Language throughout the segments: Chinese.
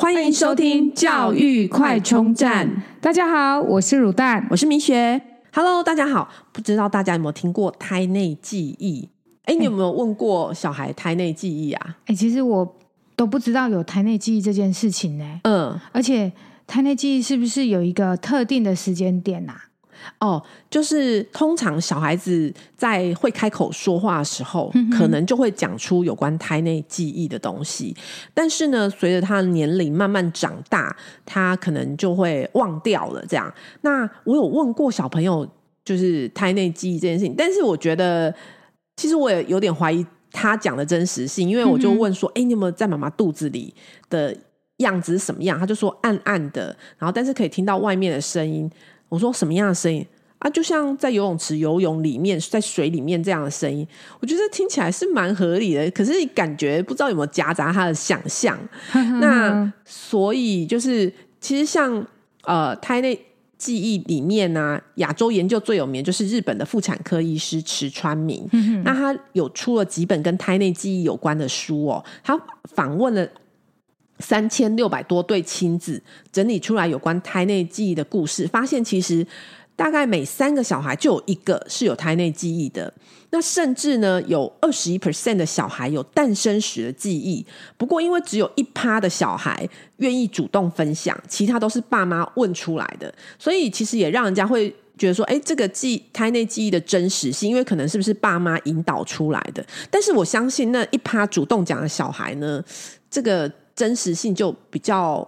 欢迎收听教育快充站。大家好，我是乳蛋，我是米雪。Hello，大家好。不知道大家有没有听过胎内记忆？哎，你有没有问过小孩胎内记忆啊？哎，其实我都不知道有胎内记忆这件事情呢。嗯，而且胎内记忆是不是有一个特定的时间点啊？哦，就是通常小孩子在会开口说话的时候，嗯、可能就会讲出有关胎内记忆的东西。但是呢，随着他的年龄慢慢长大，他可能就会忘掉了。这样，那我有问过小朋友，就是胎内记忆这件事情，但是我觉得，其实我也有点怀疑他讲的真实性，因为我就问说：“哎、嗯，你有没有在妈妈肚子里的样子是什么样？”他就说暗暗的，然后但是可以听到外面的声音。我说什么样的声音啊？就像在游泳池游泳里面，在水里面这样的声音，我觉得听起来是蛮合理的。可是感觉不知道有没有夹杂他的想象。那所以就是，其实像呃胎内记忆里面呢、啊，亚洲研究最有名就是日本的妇产科医师池川明。那他有出了几本跟胎内记忆有关的书哦。他访问了。三千六百多对亲子整理出来有关胎内记忆的故事，发现其实大概每三个小孩就有一个是有胎内记忆的。那甚至呢，有二十一 percent 的小孩有诞生时的记忆。不过，因为只有一趴的小孩愿意主动分享，其他都是爸妈问出来的，所以其实也让人家会觉得说，哎，这个记胎内记忆的真实性，因为可能是不是爸妈引导出来的？但是我相信那一趴主动讲的小孩呢，这个。真实性就比较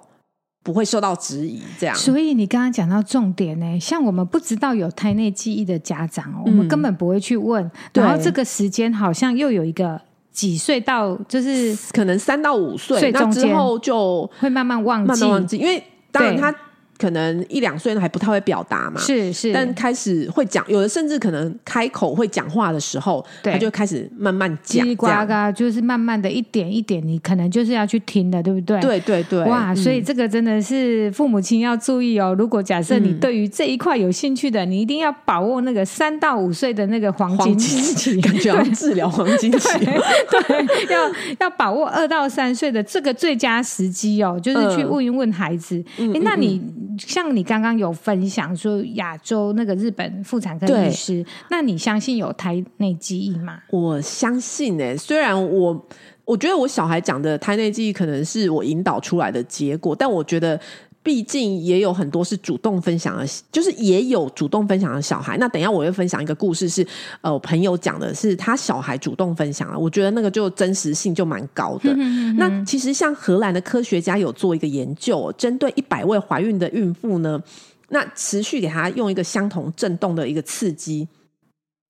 不会受到质疑，这样。所以你刚刚讲到重点呢，像我们不知道有胎内记忆的家长，嗯，我们根本不会去问。然后这个时间好像又有一个几岁到，就是可能三到五岁，那之后就会慢慢忘记，慢慢忘记，因为当然他。可能一两岁还不太会表达嘛，是是，但开始会讲，有的甚至可能开口会讲话的时候，他就开始慢慢讲，叽呱呱，就是慢慢的一点一点，你可能就是要去听的，对不对？对对对，哇，所以这个真的是父母亲要注意哦。如果假设你对于这一块有兴趣的，嗯、你一定要把握那个三到五岁的那个黄金期，感觉要治疗黄金期，对，对要要把握二到三岁的这个最佳时机哦，就是去问一问孩子，嗯、那你。像你刚刚有分享说亚洲那个日本妇产科医师，那你相信有胎内记忆吗？我相信诶、欸，虽然我我觉得我小孩讲的胎内记忆可能是我引导出来的结果，但我觉得。毕竟也有很多是主动分享的，就是也有主动分享的小孩。那等一下我会分享一个故事是，是呃我朋友讲的，是他小孩主动分享了。我觉得那个就真实性就蛮高的。那其实像荷兰的科学家有做一个研究，针对一百位怀孕的孕妇呢，那持续给她用一个相同震动的一个刺激。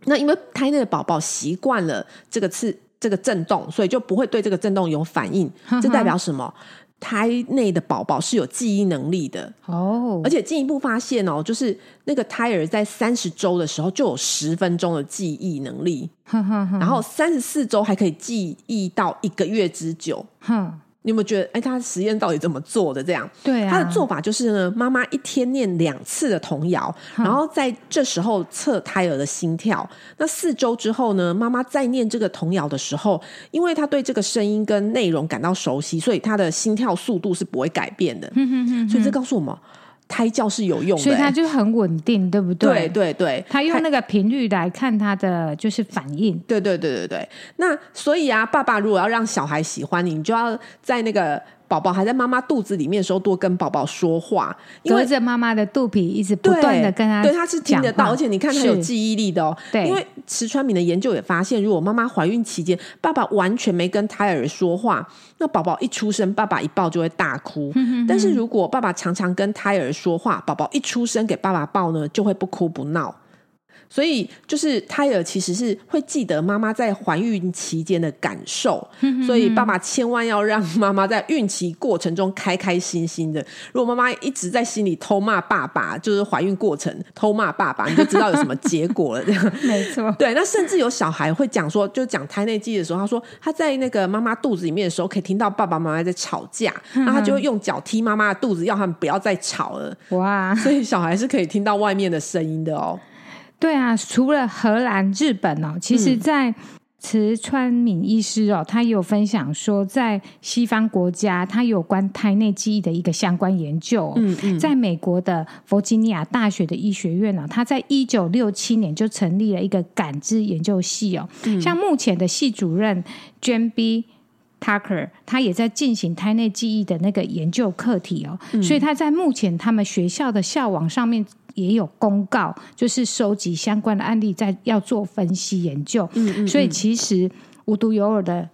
那因为胎内的宝宝习惯了这个刺这个震动，所以就不会对这个震动有反应。这代表什么？胎内的宝宝是有记忆能力的。哦，而且进一步发现哦，就是那个胎儿在三十周的时候就有十分钟的记忆能力，然后三十四周还可以记忆到一个月之久。你有没有觉得，哎，他的实验到底怎么做的？这样，对啊，他的做法就是呢，妈妈一天念两次的童谣，然后在这时候测胎儿的心跳。那四周之后呢，妈妈再念这个童谣的时候，因为她对这个声音跟内容感到熟悉，所以他的心跳速度是不会改变的。所以这告诉我们。胎教是有用的，所以它就很稳定，对不对？对对对，他用那个频率来看他的就是反应。对对对对对，那所以啊，爸爸如果要让小孩喜欢你，你就要在那个。宝宝还在妈妈肚子里面的时候，多跟宝宝说话，因为隔着妈妈的肚皮一直不断的跟他对，他是听得到，而且你看他有记忆力的哦。对，因为池川敏的研究也发现，如果妈妈怀孕期间爸爸完全没跟胎儿说话，那宝宝一出生，爸爸一抱就会大哭。但是如果爸爸常常跟胎儿说话，宝宝一出生给爸爸抱呢，就会不哭不闹。所以，就是胎儿其实是会记得妈妈在怀孕期间的感受，所以爸爸千万要让妈妈在孕期过程中开开心心的。如果妈妈一直在心里偷骂爸爸，就是怀孕过程偷骂爸爸，你就知道有什么结果了。这 样没错，对。那甚至有小孩会讲说，就讲胎内记忆的时候，他说他在那个妈妈肚子里面的时候，可以听到爸爸妈妈在吵架，然后他就会用脚踢妈妈的肚子，要他们不要再吵了。哇！所以小孩是可以听到外面的声音的哦。对啊，除了荷兰、日本哦，其实，在池川敏医师哦，他有分享说，在西方国家，他有关胎内记忆的一个相关研究，哦。嗯嗯，在美国的弗吉尼亚大学的医学院呢，他在一九六七年就成立了一个感知研究系哦。嗯，像目前的系主任 Jane B. Tucker，他也在进行胎内记忆的那个研究课题哦。嗯，所以他在目前他们学校的校网上面。也有公告，就是收集相关的案例，在要做分析研究。嗯嗯嗯，所以其实无独有偶的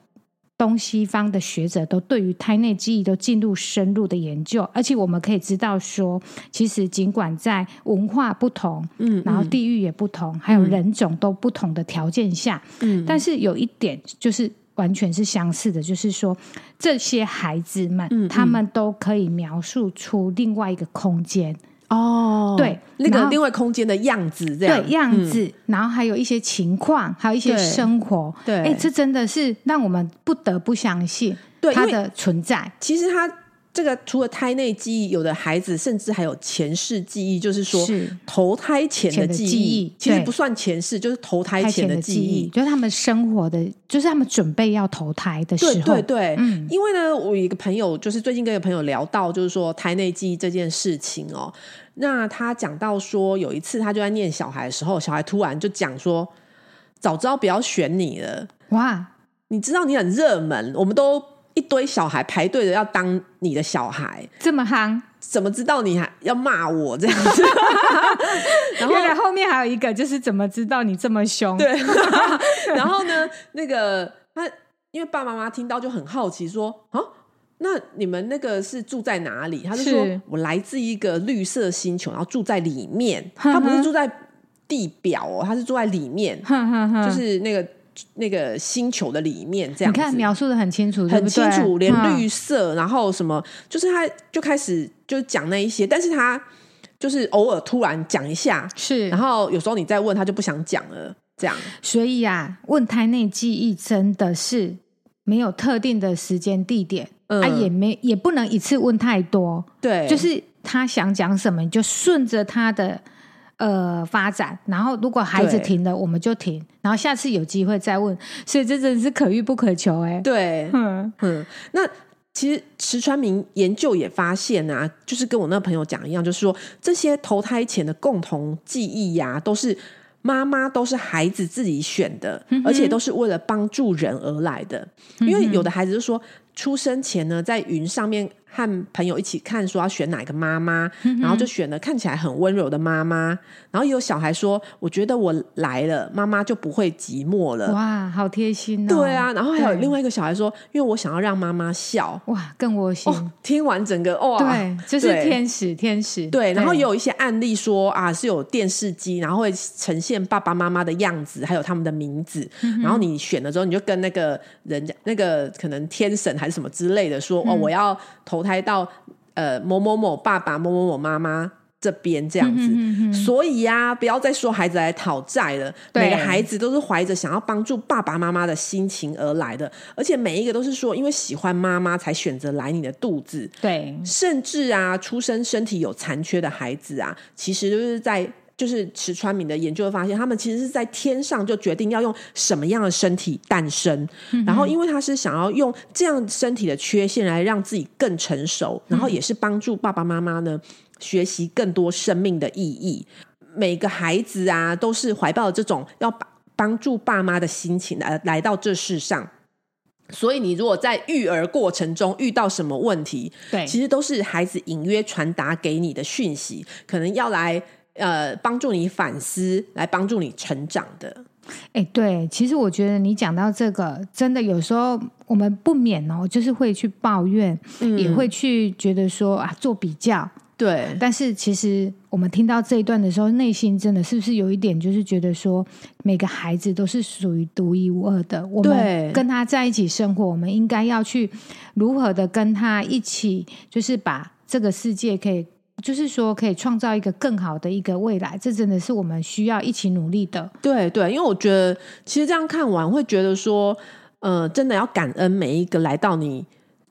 东西方的学者都对于胎内记忆都进入深入的研究，而且我们可以知道说，其实尽管在文化不同，嗯，嗯，然后地域也不同，还有人种都不同的条件下，嗯，但是有一点就是完全是相似的，就是说这些孩子们，嗯嗯，他们都可以描述出另外一个空间。哦，对，那个另外空间的样子，这样对样子，嗯，然后还有一些情况，还有一些生活，对，哎，这真的是让我们不得不相信它的存在。其实它。这个除了胎内记忆，有的孩子甚至还有前世记忆，就是说投胎前的记忆，记忆其实不算前世，就是投胎前的记忆，就是他们生活的，就是他们准备要投胎的时候。对对对，嗯，因为呢，我有一个朋友，就是最近跟一个朋友聊到，就是说胎内记忆这件事情哦，那他讲到说，有一次他就在念小孩的时候，小孩突然就讲说：“早知道不要选你了。”哇，你知道你很热门，我们都。一堆小孩排队的要当你的小孩，这么夯，怎么知道你还要骂我这样子？然后原来后面还有一个，就是怎么知道你这么凶？对。然后呢，那个他因为爸爸妈妈听到就很好奇，说啊，那你们那个是住在哪里？他就说我来自一个绿色星球，然后住在里面。他不是住在地表哦，他是住在里面，就是那个。那个星球的里面，这样子，你看描述的很清楚，很清楚，连绿色，然后什么，就是他就开始就讲那一些，但是他就是偶尔突然讲一下，是，然后有时候你再问他就不想讲了，这样。所以啊，问胎内记忆真的是没有特定的时间地点，嗯、啊，也没也不能一次问太多，对，就是他想讲什么，你就顺着他的。呃，发展，然后如果孩子停了，我们就停，然后下次有机会再问，所以这真的是可遇不可求哎。对，嗯嗯。那其实池川明研究也发现啊，就是跟我那朋友讲一样，就是说这些投胎前的共同记忆呀、啊，都是妈妈都是孩子自己选的，嗯、而且都是为了帮助人而来的。嗯、因为有的孩子就说，出生前呢，在云上面。和朋友一起看，说要选哪个妈妈，然后就选了看起来很温柔的妈妈。然后有小孩说：“我觉得我来了，妈妈就不会寂寞了。”哇，好贴心哦！对啊，然后还有另外一个小孩说：“因为我想要让妈妈笑。”哇，更窝心。哦，听完整个哇，对，就是天使，天使。对，然后也有一些案例说啊，是有电视机，然后会呈现爸爸妈妈的样子，还有他们的名字。然后你选了之后，你就跟那个人家那个可能天神还是什么之类的说：“哦，我要投。”胎到呃某某某爸爸某某某妈妈这边这样子，嗯哼嗯哼，所以呀、啊，不要再说孩子来讨债了。每个孩子都是怀着想要帮助爸爸妈妈的心情而来的，而且每一个都是说因为喜欢妈妈才选择来你的肚子。对，甚至啊，出生身体有残缺的孩子啊，其实就是在。就是池川敏的研究发现，他们其实是在天上就决定要用什么样的身体诞生，嗯、然后因为他是想要用这样身体的缺陷来让自己更成熟，然后也是帮助爸爸妈妈呢学习更多生命的意义。每个孩子啊，都是怀抱这种要帮助爸妈的心情来来到这世上，所以你如果在育儿过程中遇到什么问题，对，其实都是孩子隐约传达给你的讯息，可能要来。呃，帮助你反思，来帮助你成长的。哎，对，其实我觉得你讲到这个，真的有时候我们不免哦，就是会去抱怨，嗯、也会去觉得说啊，做比较。对，但是其实我们听到这一段的时候，内心真的是不是有一点，就是觉得说，每个孩子都是属于独一无二的。我们跟他在一起生活，我们应该要去如何的跟他一起，就是把这个世界可以。就是说，可以创造一个更好的一个未来，这真的是我们需要一起努力的。对对，因为我觉得，其实这样看完会觉得说，呃，真的要感恩每一个来到你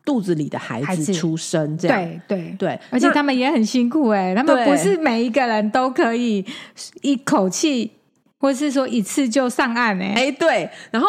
肚子里的孩子出生，这样对对对，而且他们也很辛苦哎，他们不是每一个人都可以一口气，或是说一次就上岸哎，哎对，然后。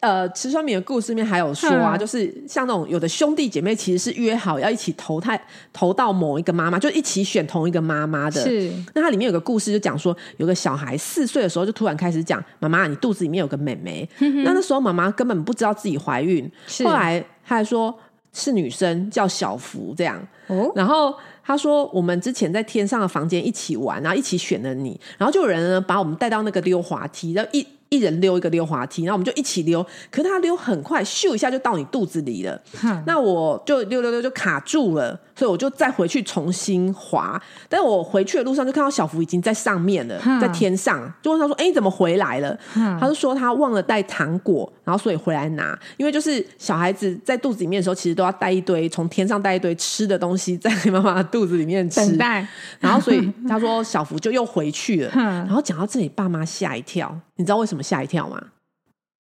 呃，池川敏的故事里面还有说啊，嗯、就是像那种有的兄弟姐妹其实是约好要一起投胎投到某一个妈妈，就一起选同一个妈妈的。是，那它里面有个故事，就讲说有个小孩四岁的时候就突然开始讲：“妈妈，你肚子里面有个妹妹。嗯”那那时候妈妈根本不知道自己怀孕，是后来他还说是女生，叫小福这样。哦，然后他说我们之前在天上的房间一起玩，然后一起选了你，然后就有人呢把我们带到那个溜滑梯，然后一。一人溜一个溜滑梯，然后我们就一起溜。可是他溜很快，咻一下就到你肚子里了。那我就溜溜溜就卡住了，所以我就再回去重新滑。但是我回去的路上就看到小福已经在上面了，在天上。就问他说：“哎，你怎么回来了？”他就说他忘了带糖果，然后所以回来拿。因为就是小孩子在肚子里面的时候，其实都要带一堆从天上带一堆吃的东西 在妈妈的肚子里面吃。然后所以 他说小福就又回去了。然后讲到这里，爸妈吓一跳。你知道为什么吓一跳吗？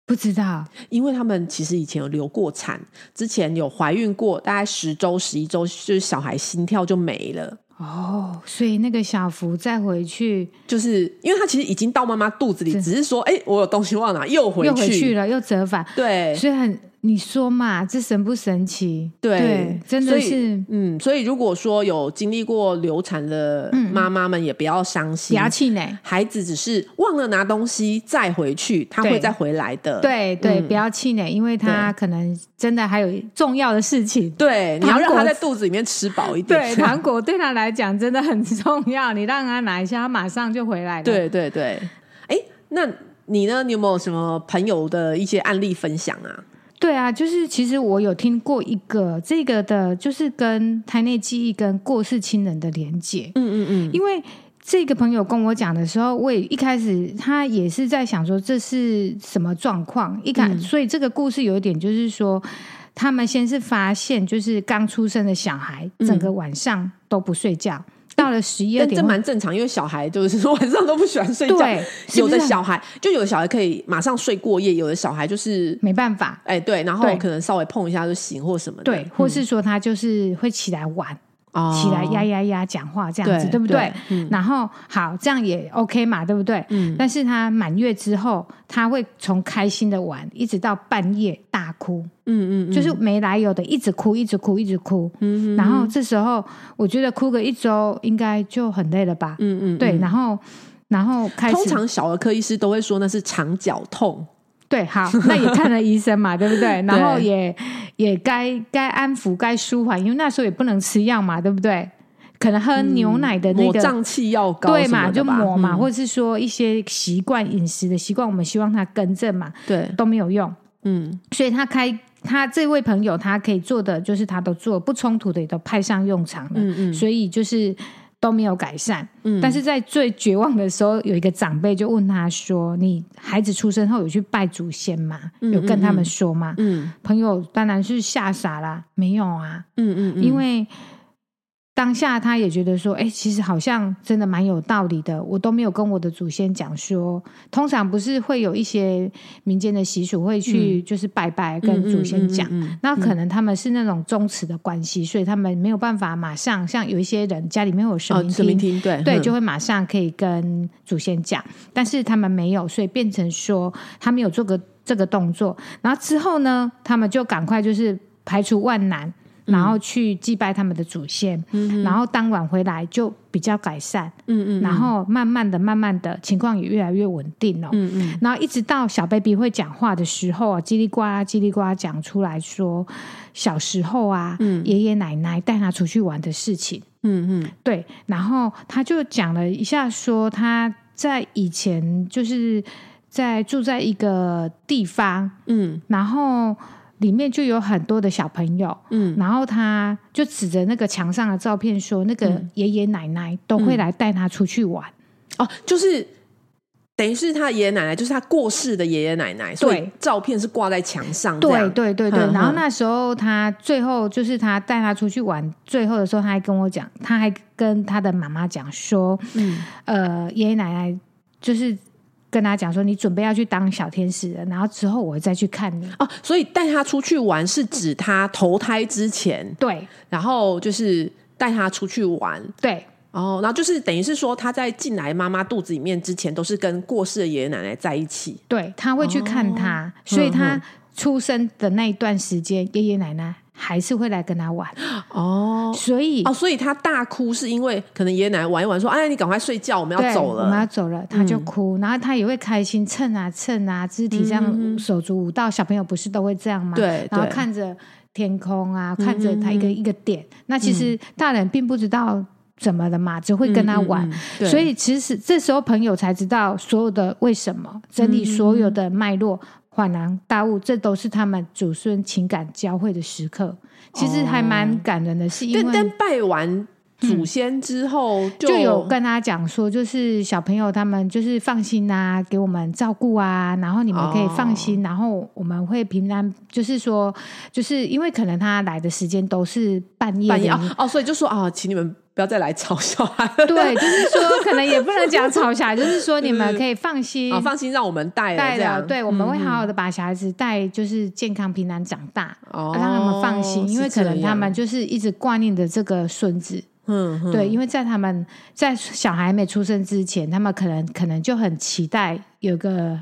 不知道，因为他们其实以前有流过产，之前有怀孕过，大概十周、十一周，就是小孩心跳就没了。哦，所以那个小福再回去，就是因为他其实已经到妈妈肚子里，只是说，哎，我有东西忘了，又回去，又回去了，又折返。对，所以很。你说嘛，这神不神奇？对，对，真的是，嗯，所以如果说有经历过流产的妈妈们，也不要伤心，不要气馁。孩子只是忘了拿东西再回去，他会再回来的。对对，不要气馁，因为他可能真的还有重要的事情。对，你要让他在肚子里面吃饱一点。对，糖果对他来讲真的很重要，你让他拿一下，他马上就回来了。对对对，哎，那你呢？你有没有什么朋友的一些案例分享啊？对啊，就是其实我有听过一个这个的，就是跟胎内记忆跟过世亲人的连结。嗯嗯嗯，因为这个朋友跟我讲的时候，我也一开始他也是在想说这是什么状况，一开，嗯、所以这个故事有一点就是说，他们先是发现就是刚出生的小孩整个晚上都不睡觉。到了十一二点，这蛮正常，因为小孩就是说 晚上都不喜欢睡觉。对，有的小孩就有的小孩可以马上睡过夜，有的小孩就是没办法。哎，对，然后可能稍微碰一下就醒或什么的。对，或是说他就是会起来玩。起来呀呀呀，讲话这样子，对不对？然后好，这样也 OK 嘛，对不对？嗯。但是他满月之后，他会从开心的玩，一直到半夜大哭。嗯嗯。就是没来由的，一直哭，一直哭，一直哭。嗯。然后这时候，我觉得哭个一周应该就很累了吧？嗯嗯。对，然后然后开始。通常小儿科医师都会说那是肠绞痛。对，好，那也看了医生嘛，对不对？然后也也该该安抚，该舒缓，因为那时候也不能吃药嘛，对不对？可能喝牛奶的那个抹胀气药膏，对嘛，就抹嘛，或者是说一些习惯饮食的习惯，我们希望他更正嘛，对，都没有用，嗯，所以他开他这位朋友，他可以做的就是他都做，不冲突的也都派上用场了，嗯嗯，所以就是。都没有改善，嗯，但是在最绝望的时候，有一个长辈就问他说：“你孩子出生后有去拜祖先吗？有跟他们说吗？”嗯，朋友当然是吓傻了，没有啊，嗯嗯嗯，因为。当下他也觉得说，哎、欸，其实好像真的蛮有道理的。我都没有跟我的祖先讲说，通常不是会有一些民间的习俗会去就是拜拜跟祖先讲，嗯嗯嗯嗯嗯、那可能他们是那种宗祠的关系，所以他们没有办法马上像有一些人家里面有神明厅，哦、神明厅对对，就会马上可以跟祖先讲，但是他们没有，所以变成说他们有做个这个动作，然后之后呢，他们就赶快就是排除万难。然后去祭拜他们的祖先，嗯、然后当晚回来就比较改善，嗯，嗯嗯，然后慢慢的、慢慢的情况也越来越稳定了，嗯嗯，然后一直到小 baby 会讲话的时候啊，叽里呱啦、叽里呱啦讲出来说小时候啊，嗯、爷爷奶奶带他出去玩的事情，嗯嗯，对，然后他就讲了一下，说他在以前就是在住在一个地方，嗯，然后。里面就有很多的小朋友，嗯，然后他就指着那个墙上的照片说：“那个爷爷奶奶都会来带他出去玩。嗯”哦，就是等于是他爷爷奶奶，就是他过世的爷爷奶奶，对，所以照片是挂在墙上。对对对对。然后那时候他最后就是他带他出去玩，最后的时候他还跟我讲，他还跟他的妈妈讲说：“嗯，呃，爷爷奶奶就是。”跟他讲说，你准备要去当小天使了，然后之后我会再去看你哦。所以带他出去玩是指他投胎之前，对，然后就是带他出去玩，对。哦，然后就是等于是说，他在进来妈妈肚子里面之前，都是跟过世的爷爷奶奶在一起。对，他会去看他，哦、所以他出生的那一段时间，爷爷奶奶还是会来跟他玩。哦，所以哦，所以他大哭是因为可能爷爷奶奶玩一玩，说：“哎，你赶快睡觉，我们要走了，我们要走了。”他就哭，嗯、然后他也会开心蹭啊蹭啊，肢体这样手足舞蹈。小朋友不是都会这样吗？对，然后看着天空啊，看着他一个一个点。嗯、那其实大人并不知道。怎么了嘛？只会跟他玩，嗯嗯嗯、所以其实这时候朋友才知道所有的为什么，整理所有的脉络，恍然大悟，这都是他们祖孙情感交汇的时刻。其实还蛮感人的，是因为但但拜完祖先之后就，就有跟他讲说，就是小朋友他们就是放心啊，给我们照顾啊，然后你们可以放心，哦、然后我们会平安，就是说，就是因为可能他来的时间都是半夜，半夜哦，哦，所以就说啊、哦，请你们。不要再来吵小孩。对，就是说，可能也不能讲吵小孩，就是说，你们可以放心，放心让我们带带的。对，我们会好好的把小孩子带，就是健康平安长大，让他们放心。因为可能他们就是一直挂念的这个孙子。嗯，对，因为在他们在小孩没出生之前，他们可能可能就很期待有个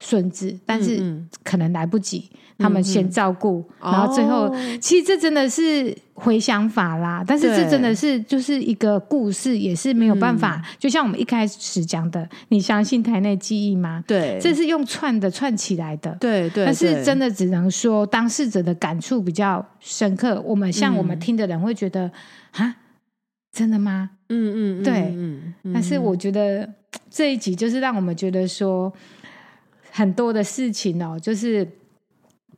孙子，但是可能来不及。他们先照顾，然后最后，哦、其实这真的是回想法啦。但是这真的是就是一个故事，也是没有办法。嗯、就像我们一开始讲的，你相信台内记忆吗？对，这是用串的串起来的。对对，对，但是真的只能说当事者的感触比较深刻。我们像我们听的人会觉得啊、嗯，真的吗？嗯嗯，对，嗯嗯。但是我觉得这一集就是让我们觉得说很多的事情哦，就是。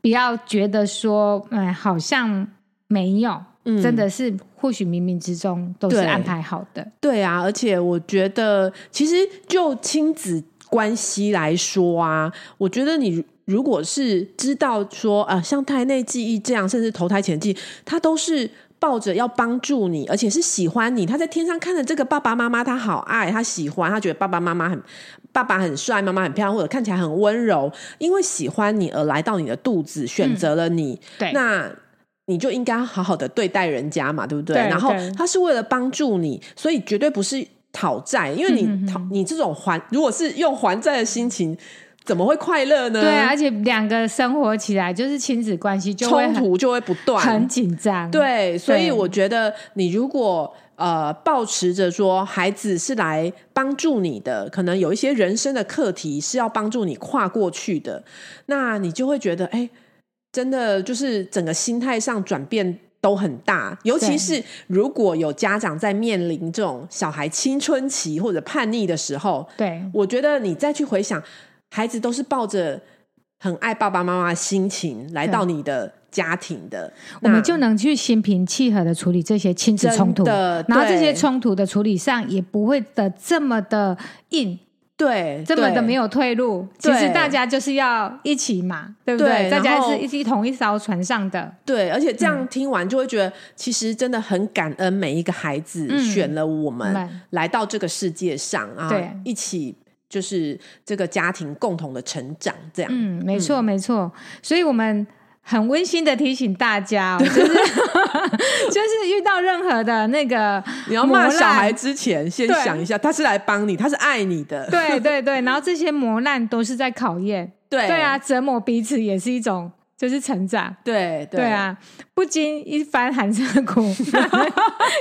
不要觉得说，嗯，好像没有，嗯、真的是或许冥冥之中都是安排好的。对，对啊，而且我觉得，其实就亲子关系来说啊，我觉得你如果是知道说，啊、呃，像胎内记忆这样，甚至投胎前记忆，它都是。抱着要帮助你，而且是喜欢你。他在天上看着这个爸爸妈妈，他好爱，他喜欢，他觉得爸爸妈妈很，爸爸很帅，妈妈很漂亮，或者看起来很温柔，因为喜欢你而来到你的肚子，选择了你。嗯、对，那你就应该好好的对待人家嘛，对不对？对，然后他是为了帮助你，所以绝对不是讨债，因为你讨、嗯、你这种还，如果是用还债的心情。怎么会快乐呢？对，而且两个生活起来就是亲子关系就冲突就会不断，很紧张。对，所以我觉得你如果呃抱持着说孩子是来帮助你的，可能有一些人生的课题是要帮助你跨过去的，那你就会觉得哎，真的就是整个心态上转变都很大。尤其是如果有家长在面临这种小孩青春期或者叛逆的时候，对，我觉得你再去回想。孩子都是抱着很爱爸爸妈妈的心情来到你的家庭的，我们就能去心平气和的处理这些亲子冲突，然后这些冲突的处理上也不会的这么的硬，对，这么的没有退路。其实大家就是要一起嘛，对不对？大家是一起同一艘船上的，对。而且这样听完就会觉得，其实真的很感恩每一个孩子选了我们来到这个世界上啊，对，一起。就是这个家庭共同的成长，这样。嗯，没错，没错。所以我们很温馨的提醒大家，就是 就是遇到任何的那个，你要骂小孩之前，先想一下，他是来帮你，他是爱你的。对对对，然后这些磨难都是在考验。对对啊，折磨彼此也是一种，就是成长。对对，对啊，不经一番寒彻骨，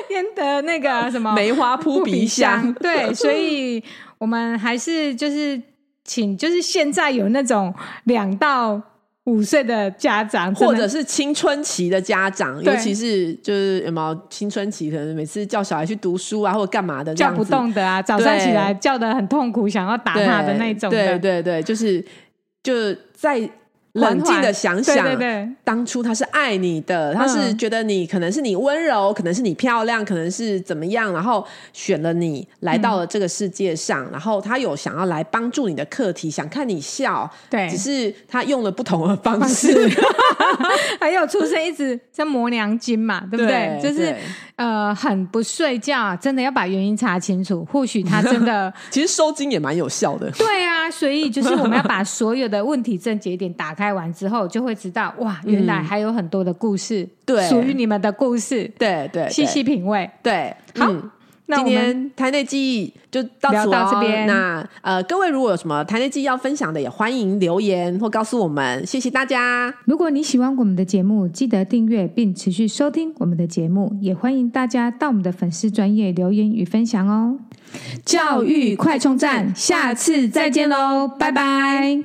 焉得那个什么梅花扑鼻香？对，所以。我们还是就是请，就是现在有那种两到五岁的家长，或者是青春期的家长，尤其是就是有没有青春期，可能每次叫小孩去读书啊，或者干嘛的，叫不动的啊，早上起来叫的很痛苦，想要打他的那种的，对对对，就是就在。冷静的想想，对对对，当初他是爱你的，他是觉得你可能是你温柔，可能是你漂亮，可能是怎么样，然后选了你来到了这个世界上，然后他有想要来帮助你的课题，想看你笑，对，只是他用了不同的方式，还有出生一直在磨娘精嘛，对不对？就是呃，很不睡觉，真的要把原因查清楚，或许他真的 其实收惊也蛮有效的，对啊，所以就是我们要把所有的问题症结点打开。开完之后就会知道，哇，原来还有很多的故事，对，属于你们的故事，对对，细细品味，对，好。嗯今天台内记忆就到此哦。到这边。那呃，各位如果有什么台内记忆要分享的，也欢迎留言或告诉我们。谢谢大家。如果你喜欢我们的节目，记得订阅并持续收听我们的节目，也欢迎大家到我们的粉丝专业留言与分享哦。教育快充站，下次再见喽，拜拜。